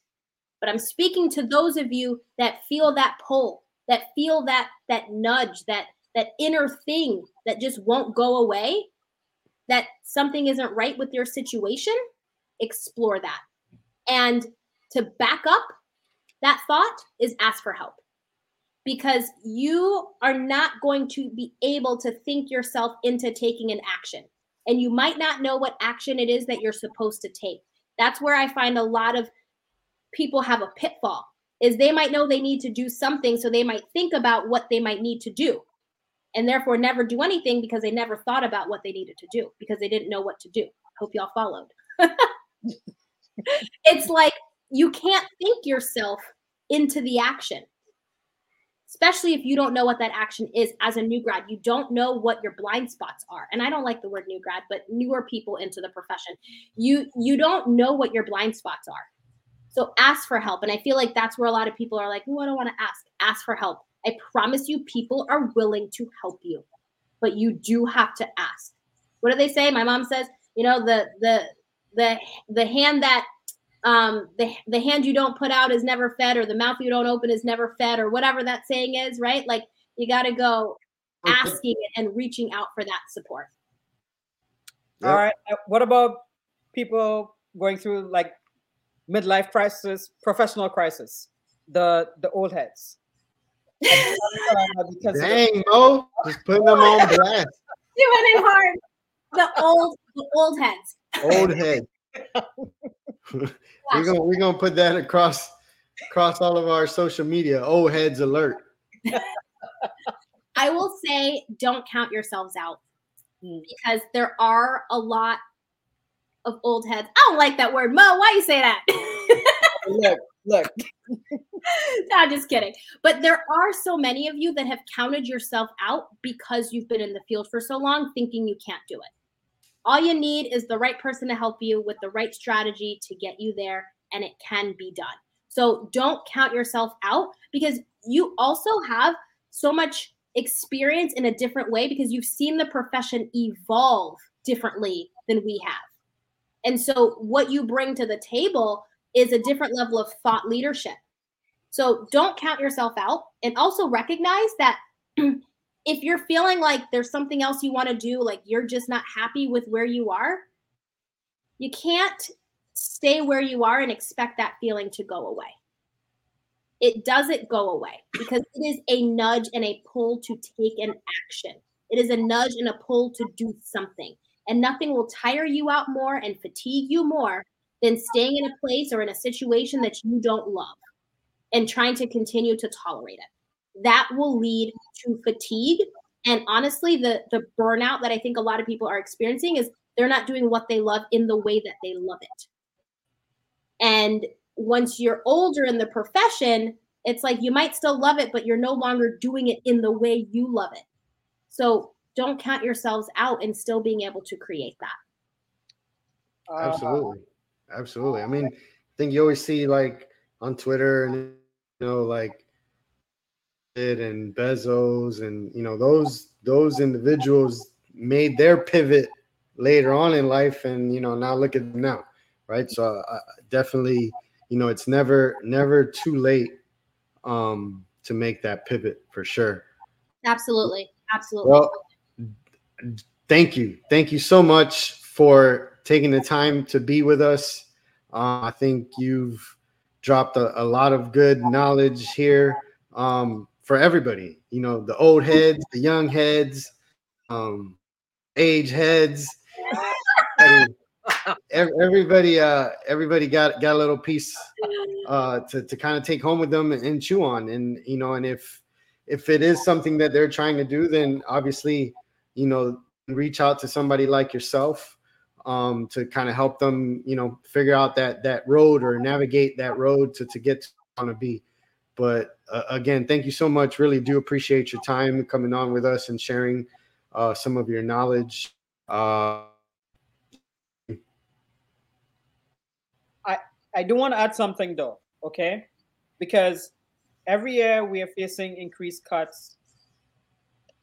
But I'm speaking to those of you that feel that pull, that feel that that nudge, that that inner thing that just won't go away, that something isn't right with your situation, explore that. And to back up that thought is ask for help because you are not going to be able to think yourself into taking an action. And you might not know what action it is that you're supposed to take. That's where I find a lot of people have a pitfall is they might know they need to do something so they might think about what they might need to do and therefore never do anything because they never thought about what they needed to do because they didn't know what to do. Hope y'all followed. it's like you can't think yourself into the action especially if you don't know what that action is as a new grad. You don't know what your blind spots are. And I don't like the word new grad, but newer people into the profession. You you don't know what your blind spots are. So ask for help. And I feel like that's where a lot of people are like, "Oh, I don't want to ask." Ask for help. I promise you people are willing to help you. But you do have to ask. What do they say? My mom says, you know, the the the the hand that um, the the hand you don't put out is never fed, or the mouth you don't open is never fed, or whatever that saying is, right? Like you got to go asking and reaching out for that support. Yep. All right. Uh, what about people going through like midlife crisis, professional crisis, the the old heads? Dang, Mo, just putting them on blast. Doing it hard. The old, the old heads. Old head. we're gonna we're gonna put that across across all of our social media. Old heads alert. I will say, don't count yourselves out hmm. because there are a lot of old heads. I don't like that word, Mo. Why you say that? look, look. no, I'm just kidding. But there are so many of you that have counted yourself out because you've been in the field for so long, thinking you can't do it. All you need is the right person to help you with the right strategy to get you there, and it can be done. So don't count yourself out because you also have so much experience in a different way because you've seen the profession evolve differently than we have. And so what you bring to the table is a different level of thought leadership. So don't count yourself out and also recognize that if you're feeling like there's something else you want to do, like you're just not happy with where you are, you can't stay where you are and expect that feeling to go away. It doesn't go away because it is a nudge and a pull to take an action. It is a nudge and a pull to do something. And nothing will tire you out more and fatigue you more than staying in a place or in a situation that you don't love and trying to continue to tolerate it. That will lead to fatigue. And honestly the the burnout that i think a lot of people are experiencing is they're not doing what they love in the way that they love it. And once you're older in the profession it's like you might still love it but you're no longer doing it in the way you love it. So don't count yourselves out in still being able to create that. Absolutely. Absolutely. I mean i think you always see like on twitter and you know like it and Bezos and you know those those individuals made their pivot later on in life and you know now look at them now right? So uh, definitely you know it's never never too late um to make that pivot for sure. Absolutely. Absolutely. Well thank you thank you so much for taking the time to be with us uh, i think you've dropped a, a lot of good knowledge here um for everybody. You know, the old heads, the young heads, um, age heads. everybody, uh, everybody got got a little piece uh, to to kind of take home with them and, and chew on. And you know, and if if it is something that they're trying to do, then obviously, you know, reach out to somebody like yourself um, to kind of help them, you know, figure out that that road or navigate that road to to get to want to be. But uh, again, thank you so much. Really do appreciate your time coming on with us and sharing uh, some of your knowledge. Uh, I I do want to add something though, okay? Because every year we are facing increased cuts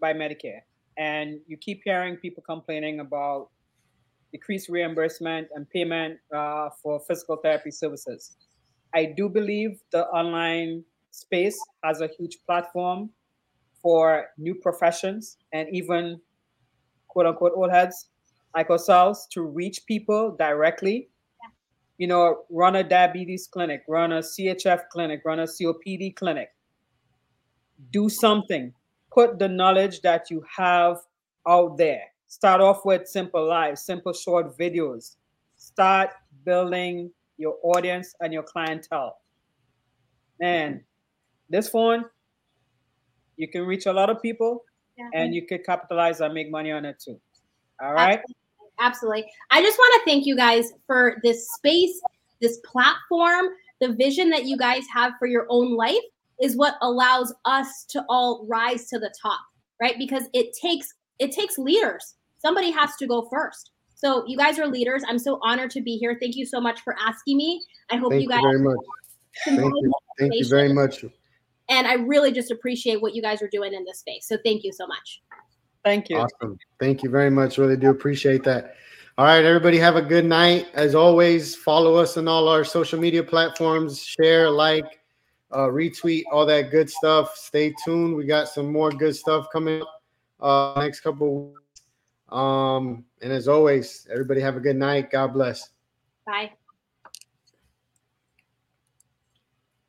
by Medicare, and you keep hearing people complaining about decreased reimbursement and payment uh, for physical therapy services. I do believe the online space has a huge platform for new professions and even quote unquote old heads like ourselves to reach people directly. Yeah. You know, run a diabetes clinic, run a CHF clinic, run a COPD clinic. Do something. Put the knowledge that you have out there. Start off with simple lives, simple short videos. Start building your audience and your clientele. And this phone, you can reach a lot of people yeah. and you could capitalize and make money on it too. All right. Absolutely. Absolutely. I just want to thank you guys for this space, this platform, the vision that you guys have for your own life is what allows us to all rise to the top, right? Because it takes it takes leaders. Somebody has to go first. So you guys are leaders. I'm so honored to be here. Thank you so much for asking me. I hope thank you guys you very much. Thank you. Thank you very much. And I really just appreciate what you guys are doing in this space. So thank you so much. Thank you. Awesome. Thank you very much. Really do appreciate that. All right, everybody, have a good night. As always, follow us on all our social media platforms, share, like, uh, retweet, all that good stuff. Stay tuned. We got some more good stuff coming up uh, next couple. weeks. Um, and as always, everybody have a good night. God bless. Bye.